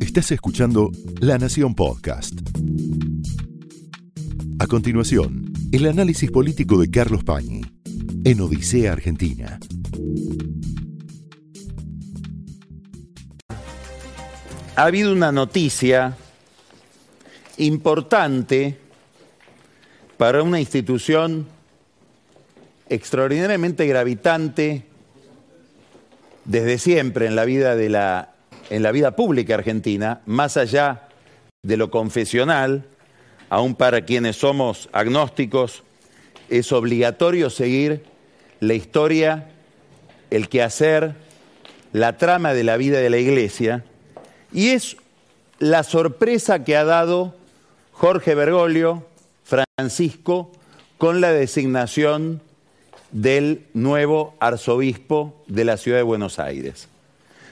Estás escuchando La Nación Podcast. A continuación, el análisis político de Carlos Pañi en Odisea Argentina. Ha habido una noticia importante para una institución extraordinariamente gravitante desde siempre en la vida de la en la vida pública argentina, más allá de lo confesional, aún para quienes somos agnósticos, es obligatorio seguir la historia, el quehacer, la trama de la vida de la Iglesia, y es la sorpresa que ha dado Jorge Bergoglio, Francisco, con la designación del nuevo arzobispo de la ciudad de Buenos Aires.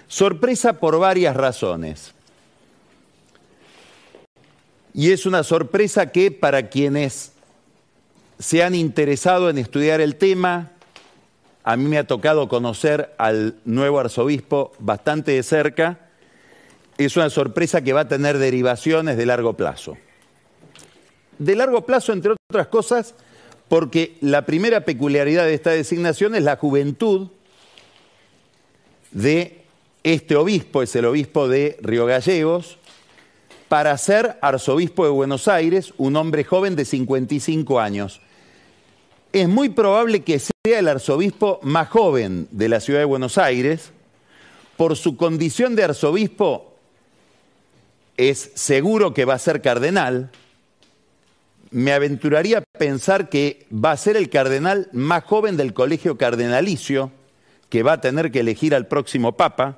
Sorpresa por varias razones. Y es una sorpresa que para quienes se han interesado en estudiar el tema, a mí me ha tocado conocer al nuevo arzobispo bastante de cerca, es una sorpresa que va a tener derivaciones de largo plazo. De largo plazo, entre otras cosas, porque la primera peculiaridad de esta designación es la juventud de este obispo, es el obispo de Río Gallegos, para ser arzobispo de Buenos Aires, un hombre joven de 55 años. Es muy probable que sea el arzobispo más joven de la ciudad de Buenos Aires. Por su condición de arzobispo, es seguro que va a ser cardenal, me aventuraría a pensar que va a ser el cardenal más joven del colegio cardenalicio, que va a tener que elegir al próximo papa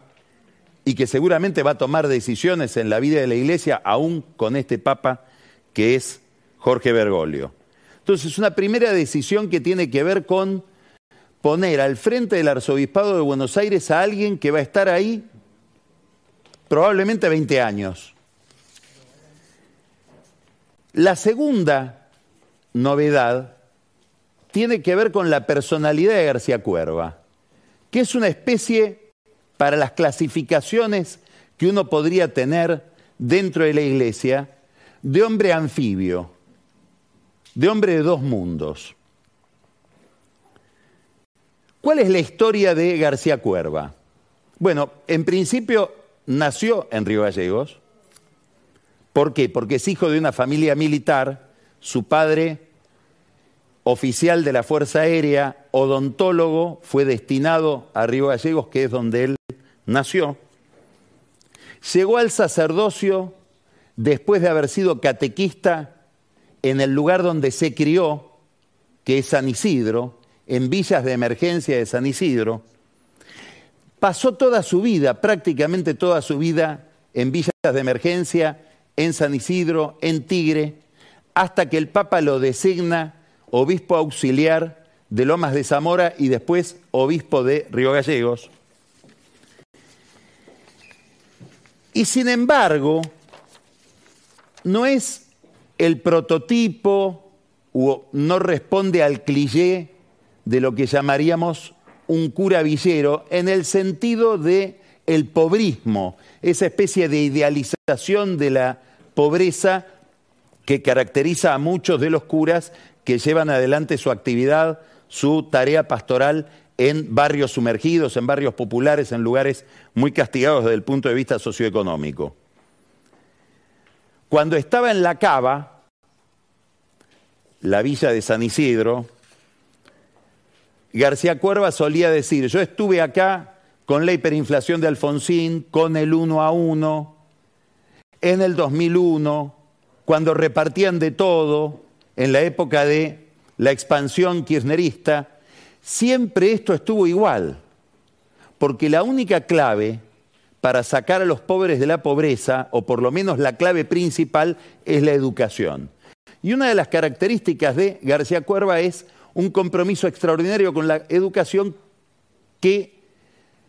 y que seguramente va a tomar decisiones en la vida de la iglesia, aún con este papa que es Jorge Bergoglio. Entonces, una primera decisión que tiene que ver con poner al frente del arzobispado de Buenos Aires a alguien que va a estar ahí probablemente 20 años la segunda novedad tiene que ver con la personalidad de García Cuerva, que es una especie para las clasificaciones que uno podría tener dentro de la iglesia de hombre anfibio, de hombre de dos mundos. ¿Cuál es la historia de García Cuerva? Bueno, en principio nació en Río Gallegos, ¿Por qué? Porque es hijo de una familia militar, su padre, oficial de la Fuerza Aérea, odontólogo, fue destinado a Río Gallegos, que es donde él nació. Llegó al sacerdocio después de haber sido catequista en el lugar donde se crió, que es San Isidro, en villas de emergencia de San Isidro. Pasó toda su vida, prácticamente toda su vida, en villas de emergencia en San Isidro, en Tigre, hasta que el Papa lo designa obispo auxiliar de Lomas de Zamora y después obispo de Río Gallegos. Y sin embargo, no es el prototipo o no responde al cliché de lo que llamaríamos un cura villero en el sentido de el pobrismo, esa especie de idealización de la pobreza que caracteriza a muchos de los curas que llevan adelante su actividad, su tarea pastoral en barrios sumergidos, en barrios populares, en lugares muy castigados desde el punto de vista socioeconómico. Cuando estaba en la cava, la villa de San Isidro, García Cuerva solía decir, yo estuve acá con la hiperinflación de Alfonsín, con el uno a uno, en el 2001, cuando repartían de todo, en la época de la expansión kirchnerista, siempre esto estuvo igual, porque la única clave para sacar a los pobres de la pobreza, o por lo menos la clave principal, es la educación. Y una de las características de García Cuerva es un compromiso extraordinario con la educación que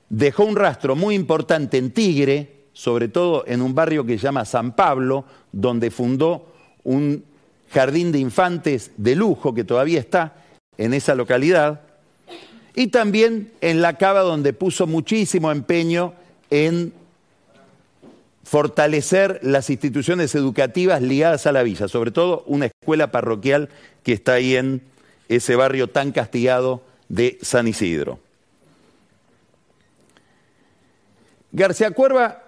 dejó un rastro muy importante en Tigre, sobre todo en un barrio que se llama San Pablo, donde fundó un jardín de infantes de lujo que todavía está en esa localidad, y también en la cava donde puso muchísimo empeño en fortalecer las instituciones educativas ligadas a la villa, sobre todo una escuela parroquial que está ahí en ese barrio tan castigado de San Isidro. García Cuerva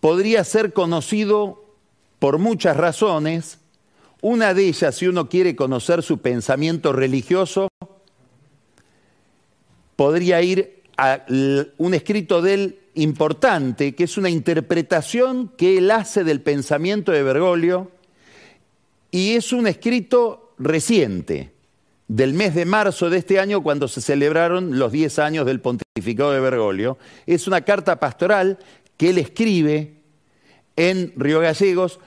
podría ser conocido por muchas razones. Una de ellas, si uno quiere conocer su pensamiento religioso, podría ir a un escrito de él importante, que es una interpretación que él hace del pensamiento de Bergoglio, y es un escrito reciente, del mes de marzo de este año, cuando se celebraron los 10 años del pontificado de Bergoglio. Es una carta pastoral que él escribe en Río Gallegos,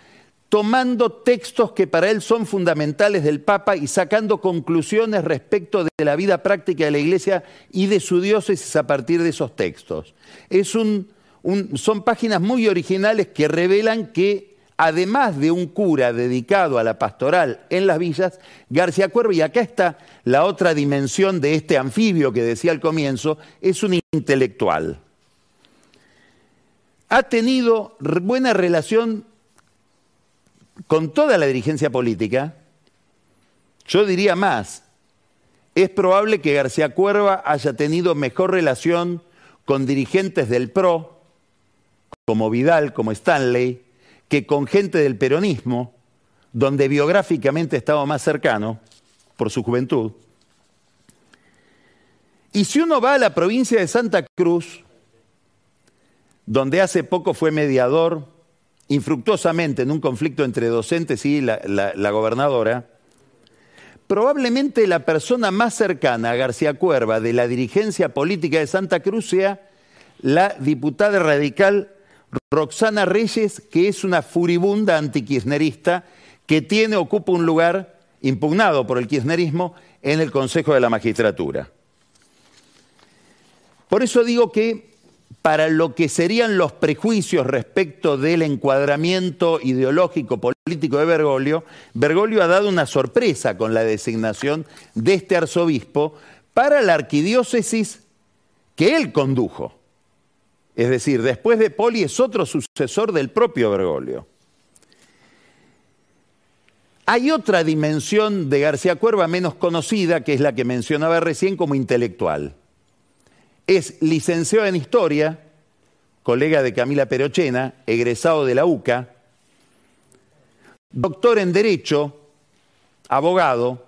tomando textos que para él son fundamentales del Papa y sacando conclusiones respecto de la vida práctica de la Iglesia y de su diócesis a partir de esos textos. son páginas muy originales que revelan que además de un cura dedicado a la pastoral en las villas, García Cuervo, y acá está la otra dimensión de este anfibio que decía al comienzo, es un intelectual. Ha tenido buena relación con toda la dirigencia política, yo diría más, es probable que García Cuerva haya tenido mejor relación con dirigentes del PRO, como Vidal, como Stanley, que con gente del peronismo, donde biográficamente estaba más cercano por su juventud. Y si uno va a la provincia de Santa Cruz, donde hace poco fue mediador infructuosamente en un conflicto entre docentes y la, gobernadora, probablemente la persona más cercana a García Cuerva de la dirigencia política de Santa Cruz sea la diputada radical Roxana Reyes, que es una furibunda antikirchnerista que tiene, ocupa un lugar impugnado por el kirchnerismo en el Consejo de la Magistratura. Por eso digo que para lo que serían los prejuicios respecto del encuadramiento ideológico político de Bergoglio, Bergoglio ha dado una sorpresa con la designación de este arzobispo para la arquidiócesis que él condujo. Es decir, después de Poli es otro sucesor del propio Bergoglio. Hay otra dimensión de García Cuerva menos conocida, que es la que mencionaba recién como intelectual es licenciado en Historia, colega de Camila Perochena, egresado de la UCA, doctor en Derecho, abogado,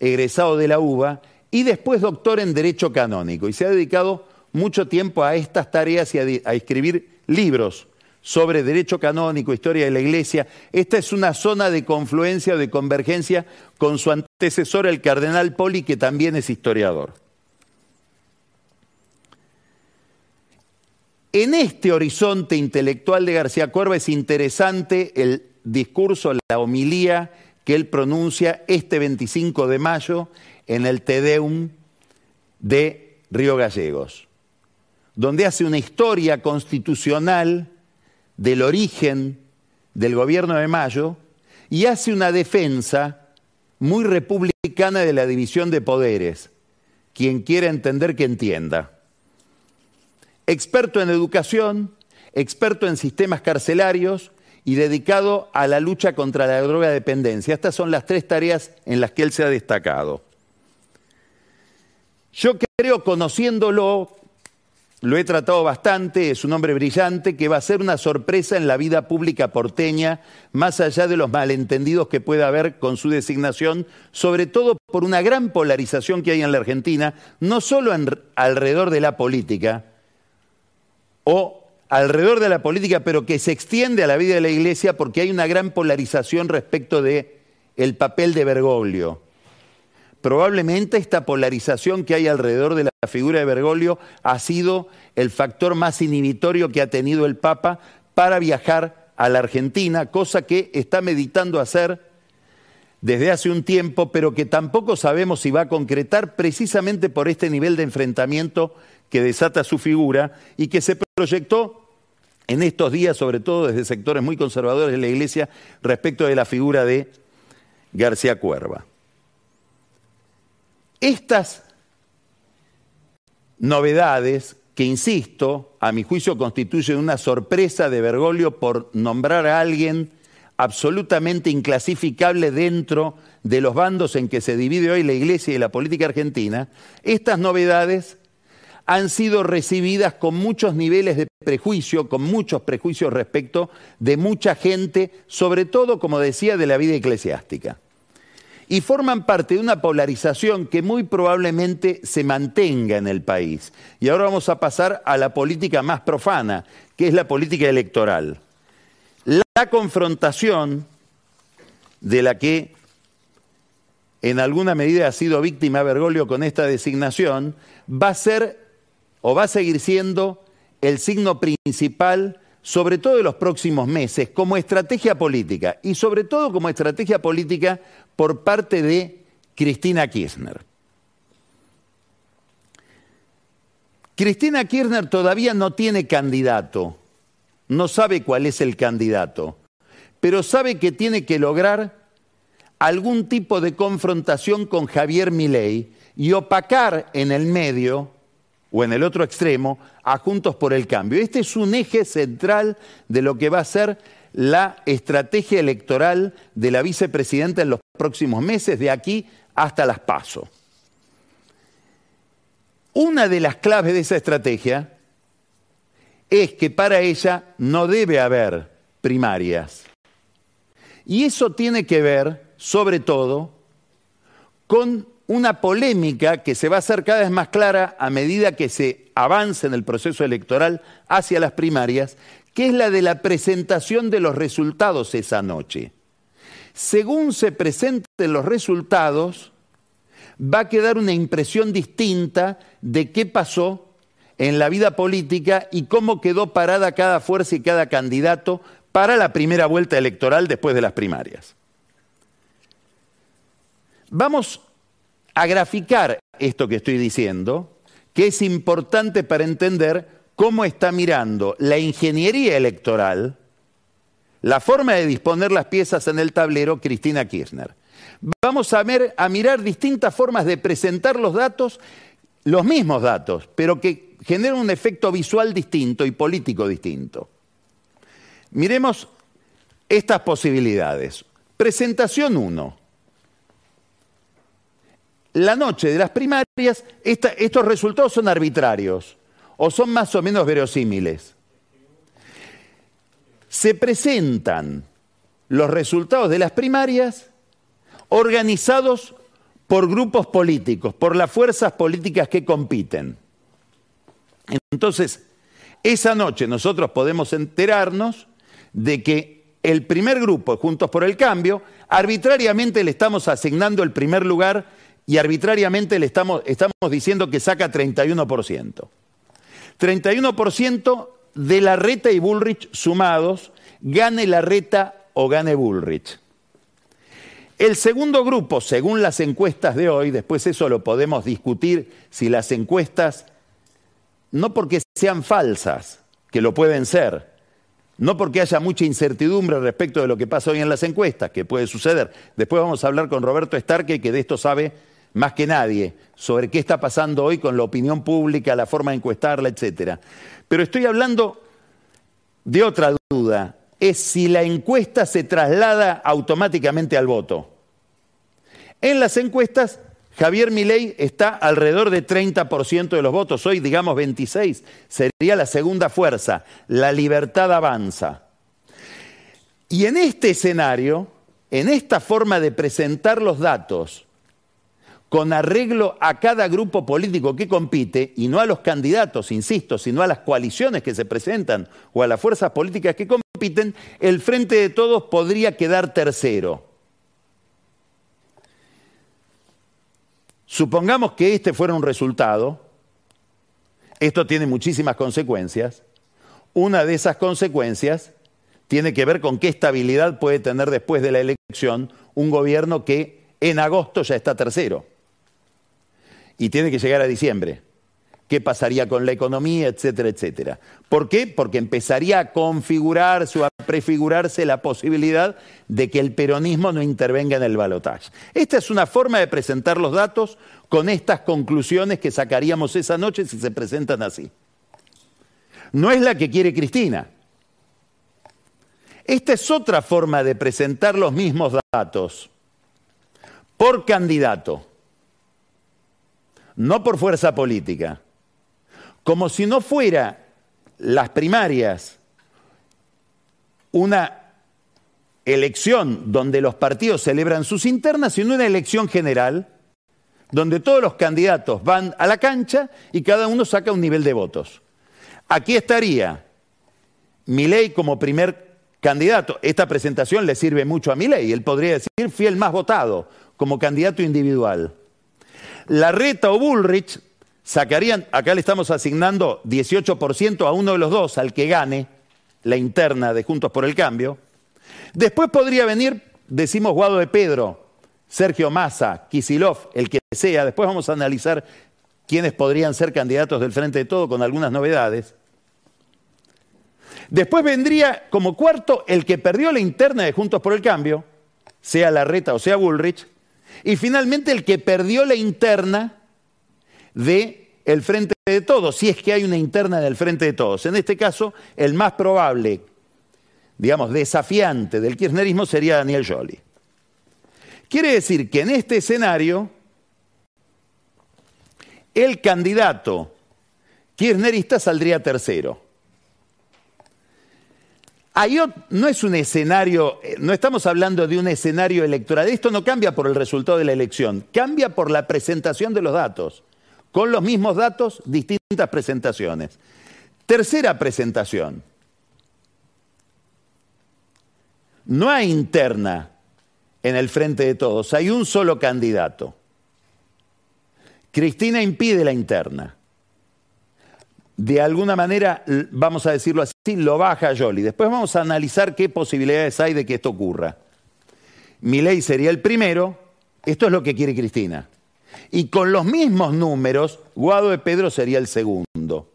egresado de la UBA, y después doctor en Derecho Canónico. Y se ha dedicado mucho tiempo a estas tareas y a, escribir libros sobre derecho canónico, historia de la Iglesia. Esta es una zona de confluencia o de convergencia con su antecesor, el cardenal Poli, que también es historiador. En este horizonte intelectual de García Cuerva es interesante el discurso, la homilía que él pronuncia este 25 de mayo en el Tedeum de Río Gallegos, donde hace una historia constitucional del origen del gobierno de Mayo y hace una defensa muy republicana de la división de poderes. Quien quiera entender que entienda experto en educación, experto en sistemas carcelarios y dedicado a la lucha contra la droga dependencia. Estas son las tres tareas en las que él se ha destacado. Yo creo, conociéndolo, lo he tratado bastante, es un hombre brillante que va a ser una sorpresa en la vida pública porteña, más allá de los malentendidos que pueda haber con su designación, sobre todo por una gran polarización que hay en la Argentina, no solo alrededor de la política, o alrededor de la política, pero que se extiende a la vida de la iglesia porque hay una gran polarización respecto de el papel de Bergoglio. Probablemente esta polarización que hay alrededor de la figura de Bergoglio ha sido el factor más inhibitorio que ha tenido el Papa para viajar a la Argentina, cosa que está meditando hacer desde hace un tiempo, pero que tampoco sabemos si va a concretar precisamente por este nivel de enfrentamiento que desata su figura y que se proyectó en estos días, sobre todo desde sectores muy conservadores de la Iglesia, respecto de la figura de García Cuerva. Estas novedades que, insisto, a mi juicio constituye una sorpresa de Bergoglio por nombrar a alguien absolutamente inclasificable dentro de los bandos en que se divide hoy la Iglesia y la política argentina, estas novedades han sido recibidas con muchos niveles de prejuicio, con muchos prejuicios respecto de mucha gente, sobre todo, como decía, de la vida eclesiástica. Y forman parte de una polarización que muy probablemente se mantenga en el país. Y ahora vamos a pasar a la política más profana, que es la política electoral. La confrontación de la que en alguna medida ha sido víctima Bergoglio con esta designación, va a ser o va a seguir siendo el signo principal, sobre todo en los próximos meses, como estrategia política y sobre todo como estrategia política por parte de Cristina Kirchner. Cristina Kirchner todavía no tiene candidato, no sabe cuál es el candidato, pero sabe que tiene que lograr algún tipo de confrontación con Javier Milei y opacar en el medio o en el otro extremo a Juntos por el Cambio. Este es un eje central de lo que va a ser la estrategia electoral de la vicepresidenta en los próximos meses, de aquí hasta las PASO. Una de las claves de esa estrategia es que para ella no debe haber primarias. Y eso tiene que ver, sobre todo, con una polémica que se va a hacer cada vez más clara a medida que se avance en el proceso electoral hacia las primarias, que es la de la presentación de los resultados esa noche. Según se presenten los resultados, va a quedar una impresión distinta de qué pasó en la vida política y cómo quedó parada cada fuerza y cada candidato para la primera vuelta electoral después de las primarias. Vamos a graficar esto que estoy diciendo, que es importante para entender cómo está mirando la ingeniería electoral, la forma de disponer las piezas en el tablero, Cristina Kirchner. Vamos a, ver, a mirar distintas formas de presentar los datos, los mismos datos, pero que generan un efecto visual distinto y político distinto. Miremos estas posibilidades. Presentación 1 la noche de las primarias, estos resultados son arbitrarios o son más o menos verosímiles. Se presentan los resultados de las primarias organizados por grupos políticos, por las fuerzas políticas que compiten. Entonces, esa noche nosotros podemos enterarnos de que el primer grupo, Juntos por el Cambio, arbitrariamente le estamos asignando el primer lugar y arbitrariamente le estamos, estamos diciendo que saca 31%. 31% de la reta y Bullrich sumados, gane la reta o gane Bullrich. El segundo grupo, según las encuestas de hoy, después eso lo podemos discutir si las encuestas, no porque sean falsas, que lo pueden ser, no porque haya mucha incertidumbre respecto de lo que pasa hoy en las encuestas, que puede suceder. Después vamos a hablar con Roberto Starke, que de esto sabe más que nadie sobre qué está pasando hoy con la opinión pública, la forma de encuestarla, etc. Pero estoy hablando de otra duda, es si la encuesta se traslada automáticamente al voto. En las encuestas, Javier Milei está alrededor de 30% de los votos, hoy digamos 26, sería la segunda fuerza, la libertad avanza. Y en este escenario, en esta forma de presentar los datos, con arreglo a cada grupo político que compite y no a los candidatos, insisto, sino a las coaliciones que se presentan o a las fuerzas políticas que compiten, el Frente de Todos podría quedar tercero. Supongamos que este fuera un resultado, esto tiene muchísimas consecuencias. Una de esas consecuencias tiene que ver con qué estabilidad puede tener después de la elección un gobierno que en agosto ya está tercero y tiene que llegar a diciembre. ¿Qué pasaría con la economía, etcétera, etcétera? ¿Por qué? Porque empezaría a configurarse o a prefigurarse la posibilidad de que el peronismo no intervenga en el balotaje. Esta es una forma de presentar los datos con estas conclusiones que sacaríamos esa noche si se presentan así. no es la que quiere Cristina. Esta es otra forma de presentar los mismos datos por candidato, no por fuerza política, como si no fuera las primarias una elección donde los partidos celebran sus internas, sino una elección general donde todos los candidatos van a la cancha y cada uno saca un nivel de votos. Aquí estaría Milei como primer candidato. Esta presentación le sirve mucho a Milei. Él podría decir, fui el más votado como candidato individual. Larreta o Bullrich sacarían, acá le estamos asignando 18% a uno de los dos, al que gane la interna de Juntos por el Cambio. Después podría venir, decimos Guado de Pedro, Sergio Massa, Kisilov, el que sea. Después vamos a analizar quiénes podrían ser candidatos del Frente de Todo con algunas novedades. Después vendría como cuarto el que perdió la interna de Juntos por el Cambio, sea Larreta o sea Bullrich, y finalmente el que perdió la interna de el Frente de Todos, si es que hay una interna del Frente de Todos. En este caso, el más probable, digamos, desafiante del kirchnerismo sería Daniel Jolie. Quiere decir que en este escenario, el candidato kirchnerista saldría tercero no es un escenario, eh, no estamos hablando de un escenario electoral. Esto no cambia por el resultado de la elección, cambia por la presentación de los datos. Con los mismos datos, distintas presentaciones. Tercera presentación. No hay interna en el frente de todos, hay un solo candidato. Cristina impide la interna de alguna manera, vamos a decirlo así, lo baja a Después vamos a analizar qué posibilidades hay de que esto ocurra. ley sería el primero, esto es lo que quiere Cristina. Y con los mismos números, Guado de Pedro sería el segundo.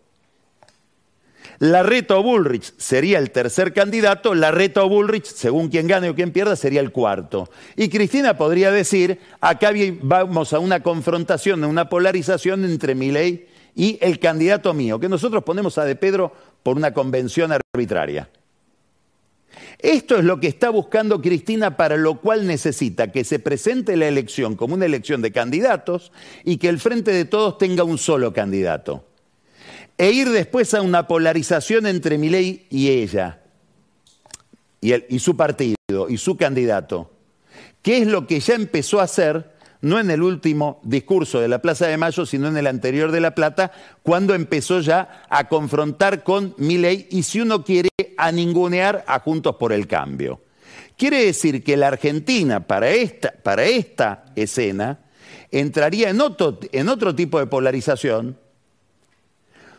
Larreta o Bullrich sería el tercer candidato, Larreta o Bullrich, según quien gane o quien pierda, sería el cuarto. Y Cristina podría decir, acá vamos a una confrontación, a una polarización entre Milei y el candidato mío, que nosotros ponemos a De Pedro por una convención arbitraria. Esto es lo que está buscando Cristina, para lo cual necesita que se presente la elección como una elección de candidatos y que el Frente de Todos tenga un solo candidato. E ir después a una polarización entre Milei y ella, y, y su partido, y su candidato, que es lo que ya empezó a hacer no en el último discurso de la Plaza de Mayo, sino en el anterior de La Plata, cuando empezó ya a confrontar con Milei y si uno quiere a ningunear a Juntos por el Cambio. Quiere decir que la Argentina para esta, para esta escena entraría en otro, en otro tipo de polarización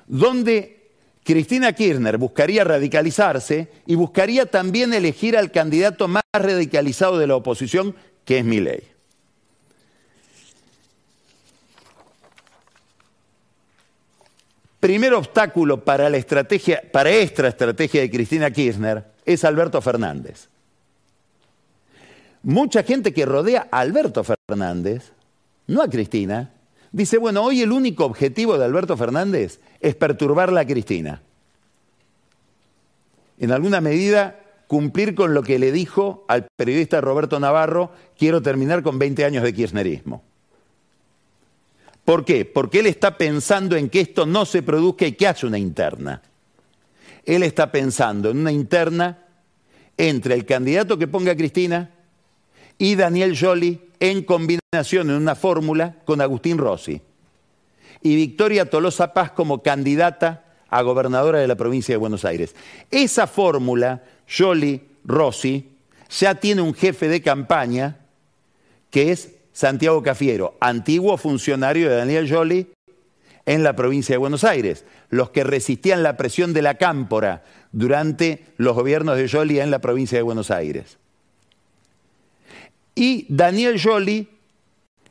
donde Cristina Kirchner buscaría radicalizarse y buscaría también elegir al candidato más radicalizado de la oposición, que es Milei. Primer obstáculo para la estrategia, para esta estrategia de Cristina Kirchner es Alberto Fernández. Mucha gente que rodea a Alberto Fernández, no a Cristina, dice, bueno, hoy el único objetivo de Alberto Fernández es perturbarla a Cristina. En alguna medida, cumplir con lo que le dijo al periodista Roberto Navarro, quiero terminar con 20 años de kirchnerismo. ¿Por qué? Porque él está pensando en que esto no se produzca y que hace una interna. Él está pensando en una interna entre el candidato que ponga Cristina y Daniel Jolie en combinación en una fórmula con Agustín Rossi. Y Victoria Tolosa Paz como candidata a gobernadora de la provincia de Buenos Aires. Esa fórmula, Jolie-Rossi, ya tiene un jefe de campaña que es Santiago Cafiero, antiguo funcionario de Daniel Jolie en la provincia de Buenos Aires, los que resistían la presión de la cámpora durante los gobiernos de Jolie en la provincia de Buenos Aires. Y Daniel Jolie,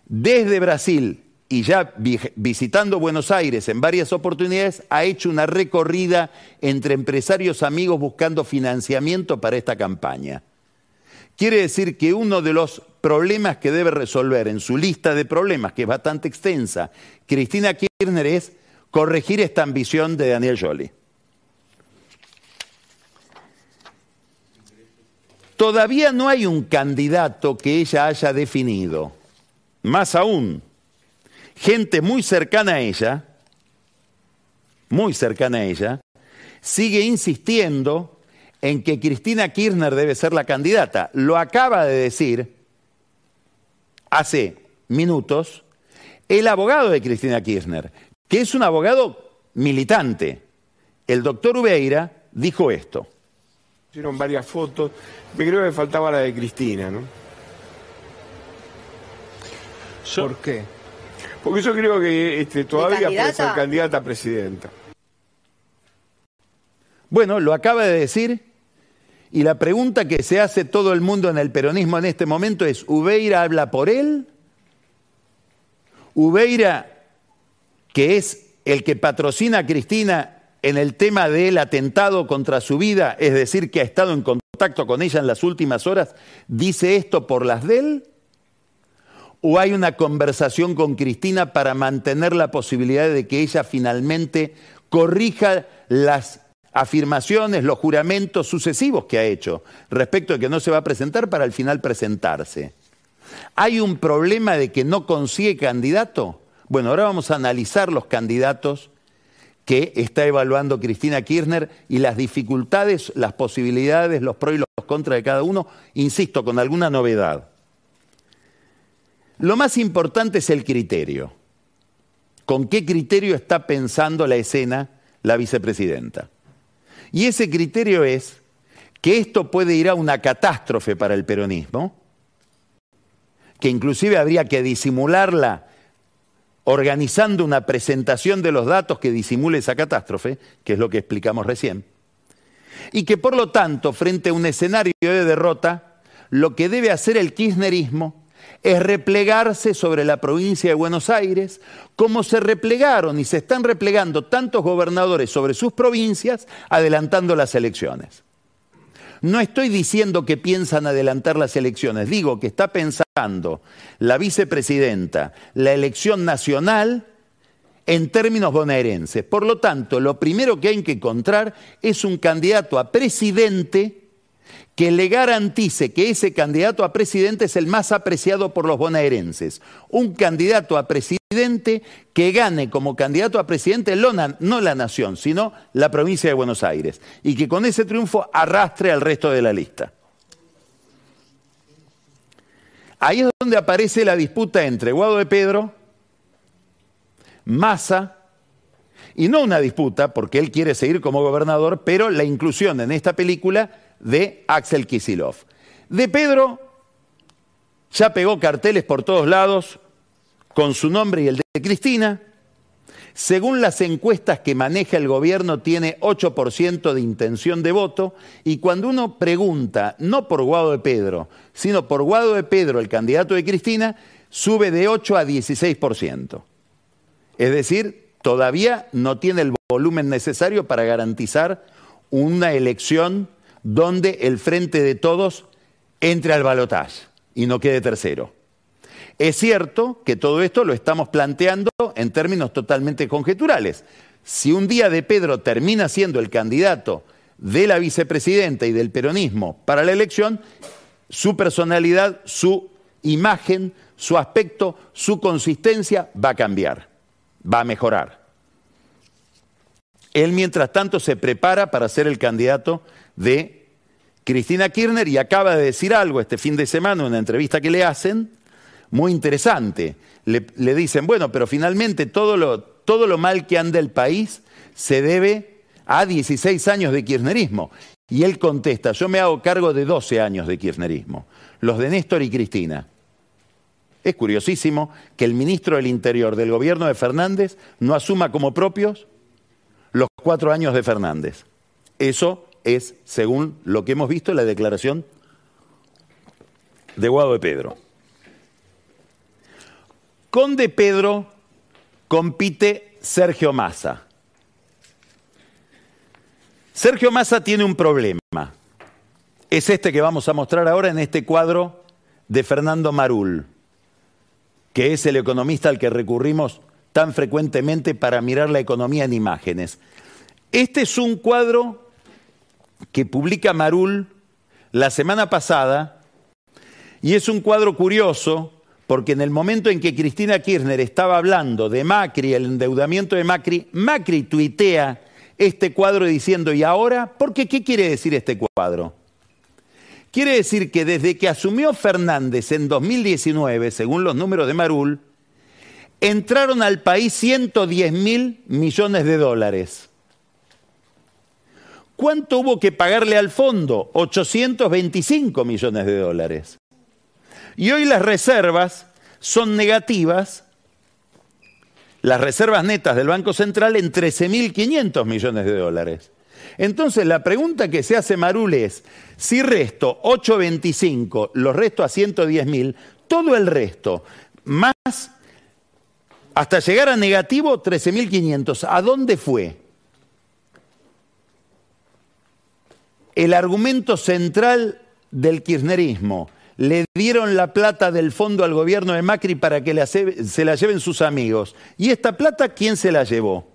desde Brasil y ya visitando Buenos Aires en varias oportunidades, ha hecho una recorrida entre empresarios amigos buscando financiamiento para esta campaña. Quiere decir que uno de los problemas que debe resolver en su lista de problemas, que es bastante extensa, Cristina Kirchner es corregir esta ambición de Daniel Jolie. Todavía no hay un candidato que ella haya definido. Más aún, gente muy cercana a ella, muy cercana a ella, sigue insistiendo en que Cristina Kirchner debe ser la candidata. Lo acaba de decir hace minutos el abogado de Cristina Kirchner, que es un abogado militante. El doctor Ubeira dijo esto. Hicieron varias fotos, me creo que faltaba la de Cristina, ¿no? ¿Por qué? Porque yo creo que este, todavía puede ser candidata a presidenta. Bueno, lo acaba de decir y la pregunta que se hace todo el mundo en el peronismo en este momento es, ¿Ubeira habla por él? ¿Ubeira, que es el que patrocina a Cristina en el tema del atentado contra su vida, es decir, que ha estado en contacto con ella en las últimas horas, dice esto por las de él? ¿O hay una conversación con Cristina para mantener la posibilidad de que ella finalmente corrija las afirmaciones, los juramentos sucesivos que ha hecho respecto de que no se va a presentar para al final presentarse? ¿Hay un problema de que no consigue candidato? Bueno, ahora vamos a analizar los candidatos que está evaluando Cristina Kirchner y las dificultades, las posibilidades, los pros y los contras de cada uno, insisto, con alguna novedad. Lo más importante es el criterio. ¿Con qué criterio está pensando la escena la vicepresidenta? Y ese criterio es que esto puede ir a una catástrofe para el peronismo, que inclusive habría que disimularla organizando una presentación de los datos que disimule esa catástrofe, que es lo que explicamos recién, y que por lo tanto, frente a un escenario de derrota, lo que debe hacer el kirchnerismo es replegarse sobre la provincia de Buenos Aires, como se replegaron y se están replegando tantos gobernadores sobre sus provincias, adelantando las elecciones. No estoy diciendo que piensan adelantar las elecciones, digo que está pensando la vicepresidenta la elección nacional en términos bonaerenses. Por lo tanto, lo primero que hay que encontrar es un candidato a presidente que le garantice que ese candidato a presidente es el más apreciado por los bonaerenses. Un candidato a presidente que gane como candidato a presidente no la nación, sino la provincia de Buenos Aires. Y que con ese triunfo arrastre al resto de la lista. Ahí es donde aparece la disputa entre Guado de Pedro, Massa, y no una disputa, porque él quiere seguir como gobernador, pero la inclusión en esta película de Axel Kisilov. De Pedro ya pegó carteles por todos lados con su nombre y el de Cristina. Según las encuestas que maneja el gobierno, tiene 8% de intención de voto. Y cuando uno pregunta, no por Guado de Pedro, sino por Guado de Pedro, el candidato de Cristina, sube de 8 a 16%. Es decir, todavía no tiene el volumen necesario para garantizar una elección donde el frente de todos entre al balotaje y no quede tercero. Es cierto que todo esto lo estamos planteando en términos totalmente conjeturales. Si un día de Pedro termina siendo el candidato de la vicepresidenta y del peronismo para la elección, su personalidad, su imagen, su aspecto, su consistencia va a cambiar, va a mejorar. Él, mientras tanto, se prepara para ser el candidato de Cristina Kirchner y acaba de decir algo este fin de semana en una entrevista que le hacen, muy interesante. Le, dicen, bueno, pero finalmente todo lo, todo lo mal que anda el país se debe a 16 años de kirchnerismo. Y él contesta, yo me hago cargo de 12 años de kirchnerismo, los de Néstor y Cristina. Es curiosísimo que el ministro del Interior del gobierno de Fernández no asuma como propios los cuatro años de Fernández. Eso es, según lo que hemos visto la declaración de Guado de Pedro. Con de Pedro compite Sergio Massa. Sergio Massa tiene un problema. Es este que vamos a mostrar ahora en este cuadro de Fernando Marul, que es el economista al que recurrimos tan frecuentemente para mirar la economía en imágenes. Este es un cuadro que publica Marul la semana pasada y es un cuadro curioso porque en el momento en que Cristina Kirchner estaba hablando de Macri, el endeudamiento de Macri, Macri tuitea este cuadro diciendo, ¿y ahora? Porque ¿qué quiere decir este cuadro? Quiere decir que desde que asumió Fernández en 2019, según los números de Marul, entraron al país 110 mil millones de dólares. ¿Cuánto hubo que pagarle al fondo? 825 millones de dólares. Y hoy las reservas son negativas, las reservas netas del Banco Central en 13.500 millones de dólares. Entonces la pregunta que se hace Marul es, si resto 825, los resto a 110.000, todo el resto, más hasta llegar a negativo 13.500, ¿a dónde fue? El argumento central del kirchnerismo, le dieron la plata del fondo al gobierno de Macri para que se la lleven sus amigos. ¿Y esta plata quién se la llevó?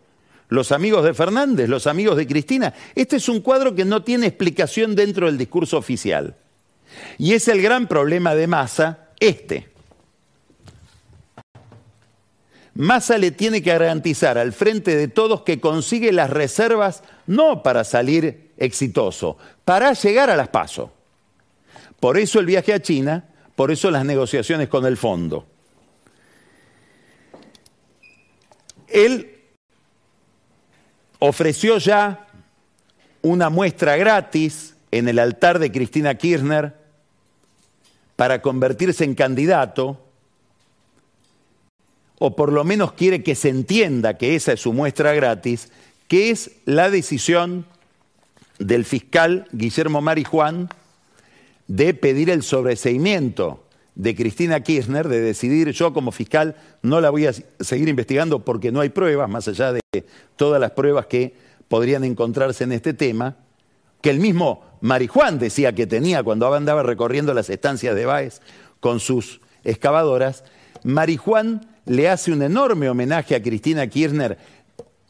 Los amigos de Fernández, los amigos de Cristina. Este es un cuadro que no tiene explicación dentro del discurso oficial. Y es el gran problema de Massa, este. Massa le tiene que garantizar al frente de todos que consigue las reservas no para salir exitoso, para llegar a las pasos. Por eso el viaje a China, por eso las negociaciones con el fondo. Él ofreció ya una muestra gratis en el altar de Cristina Kirchner para convertirse en candidato, o por lo menos quiere que se entienda que esa es su muestra gratis, que es la decisión del fiscal Guillermo Marijuán de pedir el sobreseimiento de Cristina Kirchner, de decidir yo como fiscal no la voy a seguir investigando porque no hay pruebas, más allá de todas las pruebas que podrían encontrarse en este tema, que el mismo Marijuán decía que tenía cuando andaba recorriendo las estancias de Baez con sus excavadoras, Marijuán le hace un enorme homenaje a Cristina Kirchner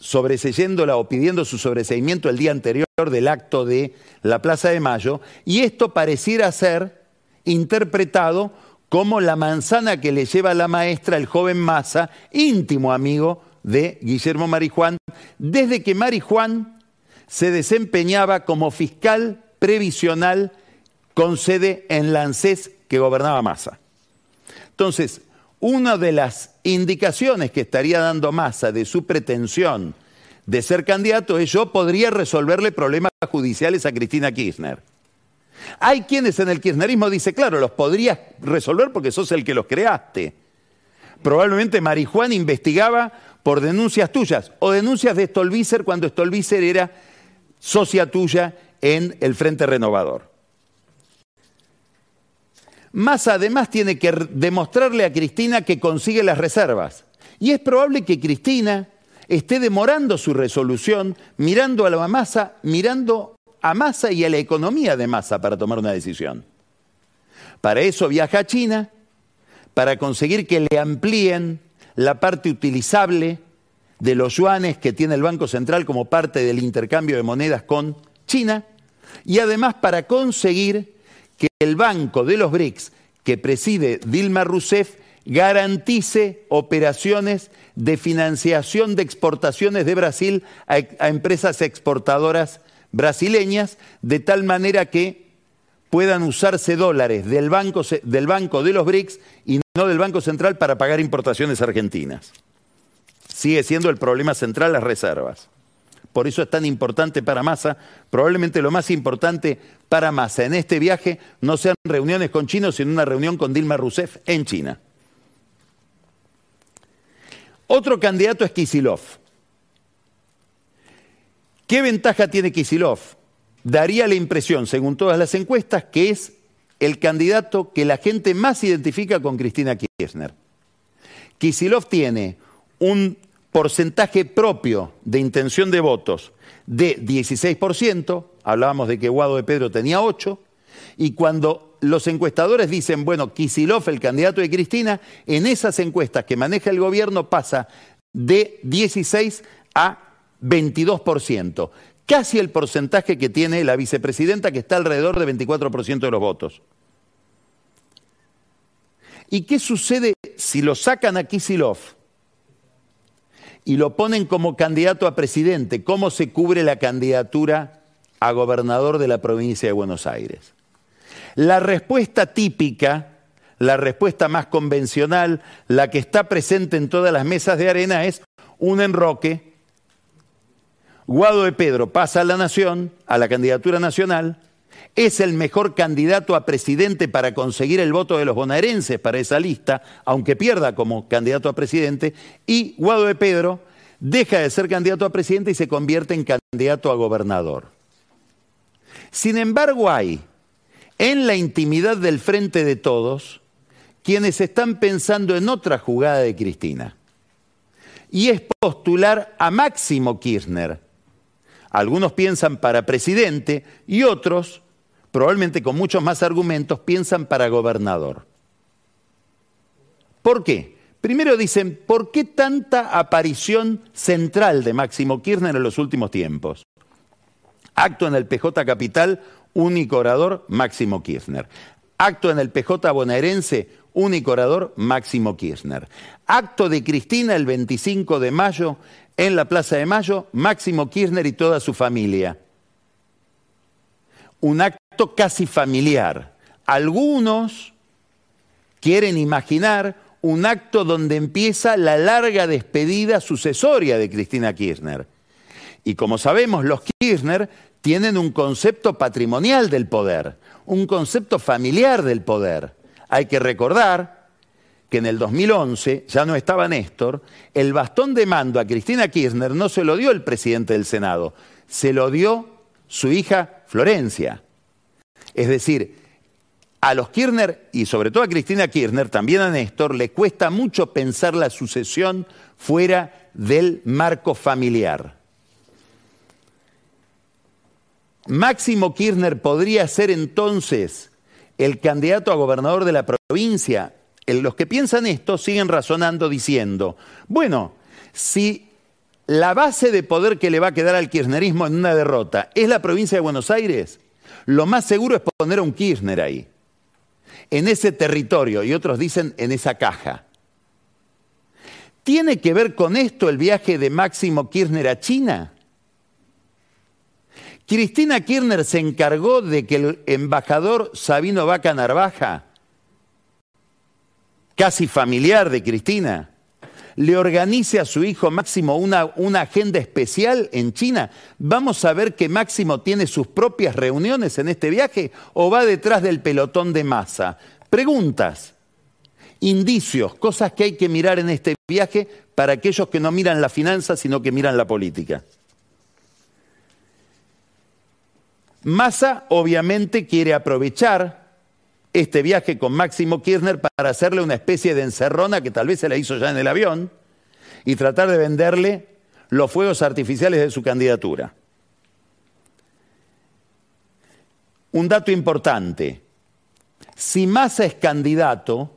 sobreseyéndola o pidiendo su sobreseimiento el día anterior del acto de la Plaza de Mayo, y esto pareciera ser interpretado como la manzana que le lleva la maestra el joven Massa, íntimo amigo de Guillermo Marijuán, desde que Marijuán se desempeñaba como fiscal previsional con sede en Lancés que gobernaba Massa. Entonces, una de las indicaciones que estaría dando Massa de su pretensión de ser candidato es yo podría resolverle problemas judiciales a Cristina Kirchner. Hay quienes en el kirchnerismo dicen, claro, los podrías resolver porque sos el que los creaste. Probablemente Marijuán investigaba por denuncias tuyas o denuncias de Stolbizer cuando Stolbizer era socia tuya en el Frente Renovador. Más además tiene que demostrarle a Cristina que consigue las reservas. Y es probable que Cristina esté demorando su resolución, mirando a la masa, mirando a masa y a la economía de masa para tomar una decisión. Para eso viaja a China, para conseguir que le amplíen la parte utilizable de los yuanes que tiene el Banco Central como parte del intercambio de monedas con China, y además para conseguir que el Banco de los BRICS, que preside Dilma Rousseff, garantice operaciones de financiación de exportaciones de Brasil a, empresas exportadoras brasileñas, de tal manera que puedan usarse dólares del banco, del banco de los BRICS y no del Banco Central para pagar importaciones argentinas. Sigue siendo el problema central las reservas. Por eso es tan importante para Massa. Probablemente lo más importante para Massa en este viaje no sean reuniones con chinos, sino una reunión con Dilma Rousseff en China. Otro candidato es Kisilov. ¿Qué ventaja tiene Kisilov? Daría la impresión, según todas las encuestas, que es el candidato que la gente más identifica con Cristina Kirchner. Kisilov tiene un porcentaje propio de intención de votos de 16%, hablábamos de que Guado de Pedro tenía 8%, y cuando los encuestadores dicen, bueno, Kisilov, el candidato de Cristina, en esas encuestas que maneja el gobierno pasa de 16 a 22%. casi el porcentaje que tiene la vicepresidenta, que está alrededor de 24% de los votos. ¿Y qué sucede si lo sacan a Kisilov y lo ponen como candidato a presidente? ¿Cómo se cubre la candidatura a gobernador de la provincia de Buenos Aires? La respuesta típica, la respuesta más convencional, la que está presente en todas las mesas de arena es un enroque. Guado de Pedro pasa a la nación, a la candidatura nacional, es el mejor candidato a presidente para conseguir el voto de los bonaerenses para esa lista, aunque pierda como candidato a presidente, y Guado de Pedro deja de ser candidato a presidente y se convierte en candidato a gobernador. Sin embargo, hay en la intimidad del frente de todos quienes están pensando en otra jugada de Cristina, y es postular a Máximo Kirchner. Algunos piensan para presidente y otros probablemente con muchos más argumentos, piensan para gobernador. ¿Por qué? Primero dicen, ¿por qué tanta aparición central de Máximo Kirchner en los últimos tiempos? Acto en el PJ Capital, único orador, Máximo Kirchner. Acto en el PJ bonaerense, único orador, Máximo Kirchner. Acto de Cristina el 25 de mayo en la Plaza de Mayo, Máximo Kirchner y toda su familia. Un acto casi familiar. Algunos quieren imaginar un acto donde empieza la larga despedida sucesoria de Cristina Kirchner. Y como sabemos, los Kirchner tienen un concepto patrimonial del poder, un concepto familiar del poder. Hay que recordar que en el 2011, ya no estaba Néstor, el bastón de mando a Cristina Kirchner no se lo dio el presidente del Senado, se lo dio su hija Florencia. Es decir, a los Kirchner y sobre todo a Cristina Kirchner, también a Néstor, le cuesta mucho pensar la sucesión fuera del marco familiar. Máximo Kirchner podría ser entonces el candidato a gobernador de la provincia. Los que piensan esto siguen razonando diciendo, bueno, si la base de poder que le va a quedar al kirchnerismo en una derrota es la provincia de Buenos Aires, lo más seguro es poner a un Kirchner ahí, en ese territorio, y otros dicen en esa caja. ¿Tiene que ver con esto el viaje de Máximo Kirchner a China? Cristina Kirchner se encargó de que el embajador Sabino Vaca Narvaja, casi familiar de Cristina, le organice a su hijo Máximo una, agenda especial en China. ¿Vamos a ver que Máximo tiene sus propias reuniones en este viaje o va detrás del pelotón de masa? Preguntas, indicios, cosas que hay que mirar en este viaje para aquellos que no miran la finanza, sino que miran la política. Massa obviamente quiere aprovechar este viaje con Máximo Kirchner para hacerle una especie de encerrona que tal vez se la hizo ya en el avión y tratar de venderle los fuegos artificiales de su candidatura. Un dato importante, si Massa es candidato,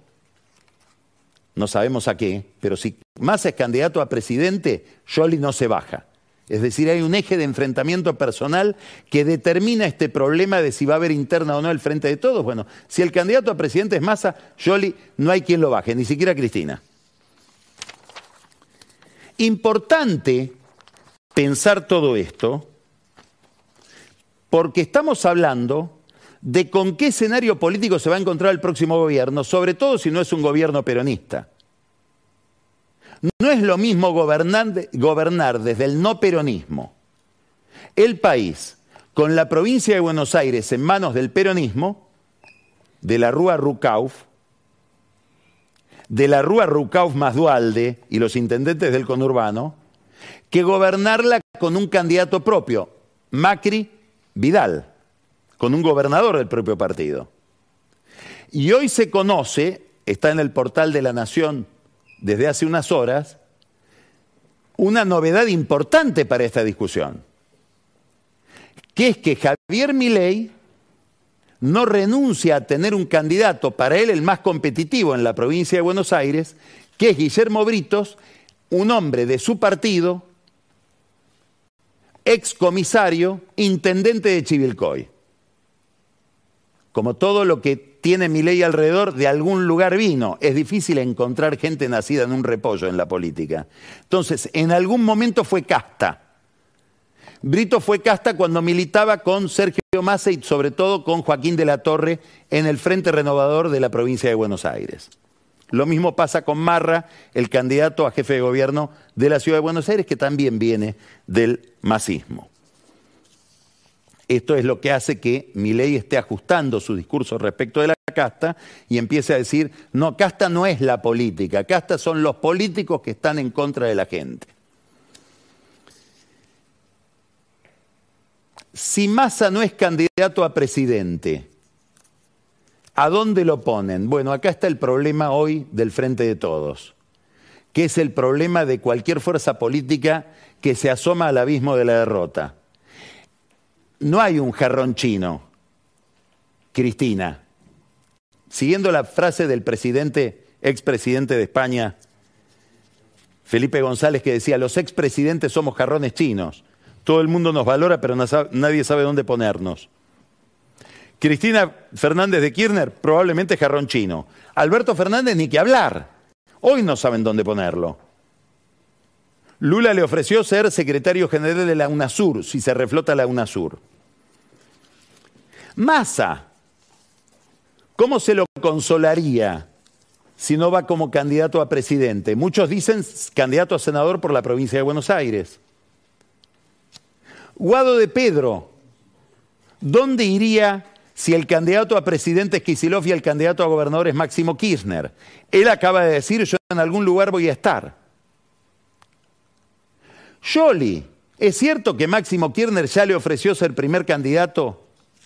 no sabemos a qué, pero si Massa es candidato a presidente, Jolie no se baja. Es decir, hay un eje de enfrentamiento personal que determina este problema de si va a haber interna o no el frente de todos. Bueno, si el candidato a presidente es Massa, Jolie, no hay quien lo baje, ni siquiera Cristina. Importante pensar todo esto porque estamos hablando de con qué escenario político se va a encontrar el próximo gobierno, sobre todo si no es un gobierno peronista. No es lo mismo gobernar, desde el no peronismo el país con la provincia de Buenos Aires en manos del peronismo, de la Rúa Rucauf, de la Rúa Rucauf más y los intendentes del conurbano, que gobernarla con un candidato propio, Macri Vidal, con un gobernador del propio partido. Y hoy se conoce, está en el portal de la Nación desde hace unas horas una novedad importante para esta discusión, que es que Javier Milei no renuncia a tener un candidato para él el más competitivo en la provincia de Buenos Aires, que es Guillermo Britos, un hombre de su partido, excomisario, intendente de Chivilcoy. Como todo lo que tiene mi ley alrededor, de algún lugar vino. Es difícil encontrar gente nacida en un repollo en la política. Entonces, en algún momento fue casta. Brito fue casta cuando militaba con Sergio Massa y sobre todo con Joaquín de la Torre en el Frente Renovador de la provincia de Buenos Aires. Lo mismo pasa con Marra, el candidato a jefe de gobierno de la ciudad de Buenos Aires, que también viene del masismo. Esto es lo que hace que Milei esté ajustando su discurso respecto de la casta y empiece a decir, no, casta no es la política, casta son los políticos que están en contra de la gente. Si Massa no es candidato a presidente, ¿a dónde lo ponen? Bueno, acá está el problema hoy del Frente de Todos, que es el problema de cualquier fuerza política que se asoma al abismo de la derrota. No hay un jarrón chino, Cristina. Siguiendo la frase del presidente, expresidente de España, Felipe González, que decía, los expresidentes somos jarrones chinos. Todo el mundo nos valora, pero nadie sabe dónde ponernos. Cristina Fernández de Kirchner, probablemente jarrón chino. Alberto Fernández, ni que hablar. Hoy no saben dónde ponerlo. Lula le ofreció ser secretario general de la UNASUR, si se reflota la UNASUR. Massa, ¿cómo se lo consolaría si no va como candidato a presidente? Muchos dicen candidato a senador por la provincia de Buenos Aires. Guado de Pedro, ¿dónde iría si el candidato a presidente es Kisilov y el candidato a gobernador es Máximo Kirchner? Él acaba de decir, yo en algún lugar voy a estar. Yoli, ¿es cierto que Máximo Kirchner ya le ofreció ser primer candidato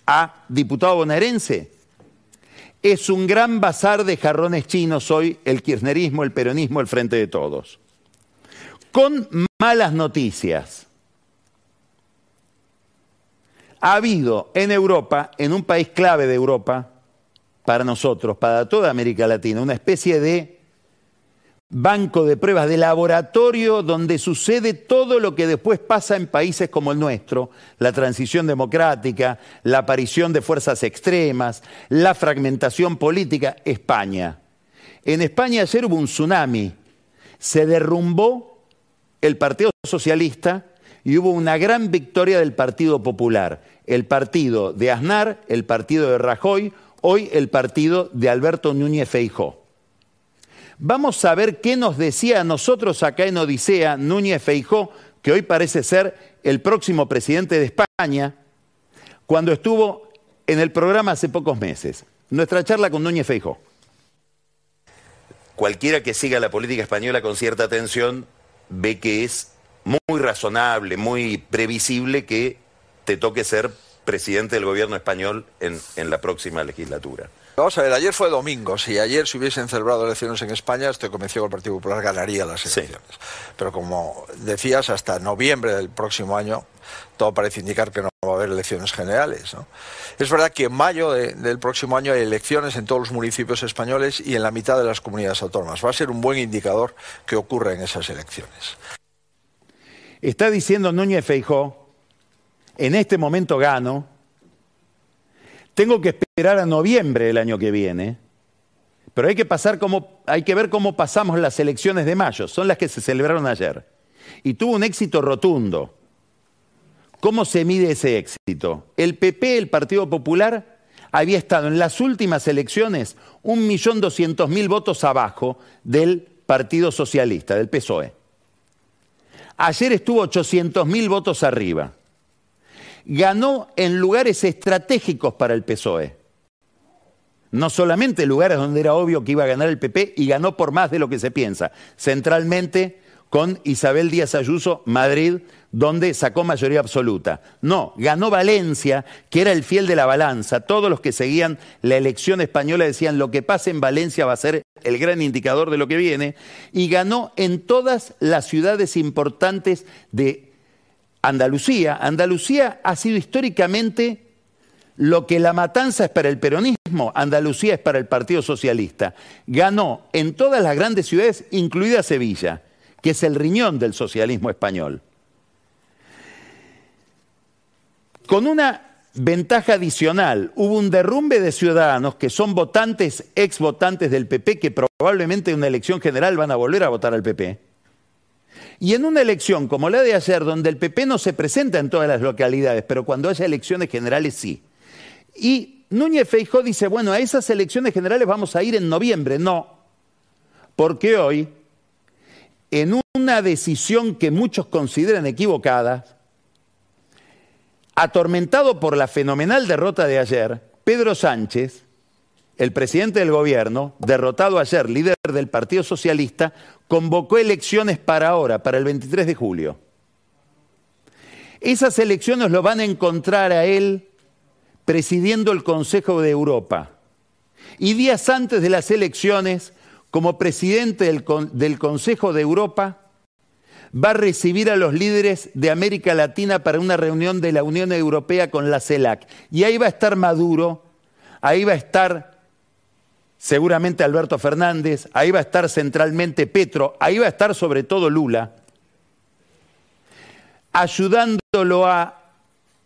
a diputado bonaerense? Es un gran bazar de jarrones chinos hoy el kirchnerismo, el peronismo, el frente de todos. Con malas noticias ha habido en Europa, en un país clave de Europa, para nosotros, para toda América Latina, una especie de banco de pruebas, de laboratorio donde sucede todo lo que después pasa en países como el nuestro, la transición democrática, la aparición de fuerzas extremas, la fragmentación política, España. En España ayer hubo un tsunami, se derrumbó el Partido Socialista y hubo una gran victoria del Partido Popular el partido de Aznar, el partido de Rajoy, hoy el partido de Alberto Núñez Feijó. Vamos a ver qué nos decía a nosotros acá en Odisea Núñez Feijó, que hoy parece ser el próximo presidente de España, cuando estuvo en el programa hace pocos meses. Nuestra charla con Núñez Feijó. Cualquiera que siga la política española con cierta atención ve que es muy razonable, muy previsible que te toque ser presidente del gobierno español en, la próxima legislatura. Vamos a ver, ayer fue domingo. Si ayer se hubiesen celebrado elecciones en España, estoy convencido que el Partido Popular ganaría las elecciones. Pero como decías, hasta noviembre del próximo año, todo parece indicar que no va a haber elecciones generales. Es verdad que en mayo del próximo año hay elecciones en todos los municipios españoles y en la mitad de las comunidades autónomas. Va a ser un buen indicador que ocurre en esas elecciones. Está diciendo Núñez Feijó en este momento gano, tengo que esperar a noviembre del año que viene, pero hay que, pasar como, hay que ver cómo pasamos las elecciones de mayo, son las que se celebraron ayer. Y tuvo un éxito rotundo. ¿Cómo se mide ese éxito? El PP, el Partido Popular, había estado en las últimas elecciones un millón doscientos mil votos abajo del Partido Socialista, del PSOE. Ayer estuvo ochocientos mil votos arriba ganó en lugares estratégicos para el PSOE. No solamente lugares donde era obvio que iba a ganar el PP y ganó por más de lo que se piensa. Centralmente con Isabel Díaz Ayuso, Madrid, donde sacó mayoría absoluta. No, ganó Valencia, que era el fiel de la balanza. Todos los que seguían la elección española decían lo que pase en Valencia va a ser el gran indicador de lo que viene. Y ganó en todas las ciudades importantes de Andalucía. Andalucía ha sido históricamente lo que la matanza es para el peronismo, Andalucía es para el Partido Socialista. Ganó en todas las grandes ciudades, incluida Sevilla, que es el riñón del socialismo español. con una ventaja adicional. Hubo un derrumbe de ciudadanos que son votantes, ex votantes del PP, que probablemente en una elección general van a volver a votar al PP. Y en una elección como la de ayer, donde el PP no se presenta en todas las localidades, pero cuando haya elecciones generales sí. Y Núñez Feijó dice, bueno, a esas elecciones generales vamos a ir en noviembre. No, porque hoy, en una decisión que muchos consideran equivocada, atormentado por la fenomenal derrota de ayer, Pedro Sánchez, el presidente del gobierno, derrotado ayer, líder del Partido Socialista, convocó elecciones para ahora, para el 23 de julio. Esas elecciones lo van a encontrar a él presidiendo el Consejo de Europa. Y días antes de las elecciones, como presidente del, del Consejo de Europa, va a recibir a los líderes de América Latina para una reunión de la Unión Europea con la CELAC. Y ahí va a estar Maduro, ahí va a estar seguramente Alberto Fernández, ahí va a estar centralmente Petro, ahí va a estar sobre todo Lula, ayudándolo a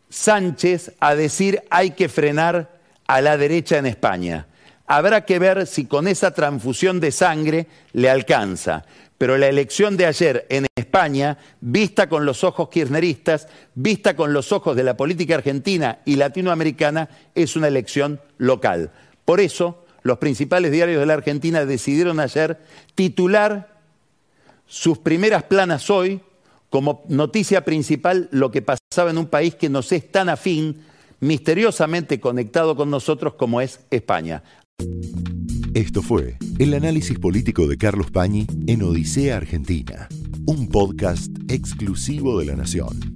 Sánchez a decir hay que frenar a la derecha en España. Habrá que ver si con esa transfusión de sangre le alcanza pero la elección de ayer en España, vista con los ojos kirchneristas, vista con los ojos de la política argentina y latinoamericana, es una elección local. Por eso, los principales diarios de la Argentina decidieron ayer titular sus primeras planas hoy como noticia principal lo que pasaba en un país que nos es tan afín, misteriosamente conectado con nosotros como es España. Esto fue el análisis político de Carlos Pañi en Odisea Argentina, un podcast exclusivo de La Nación.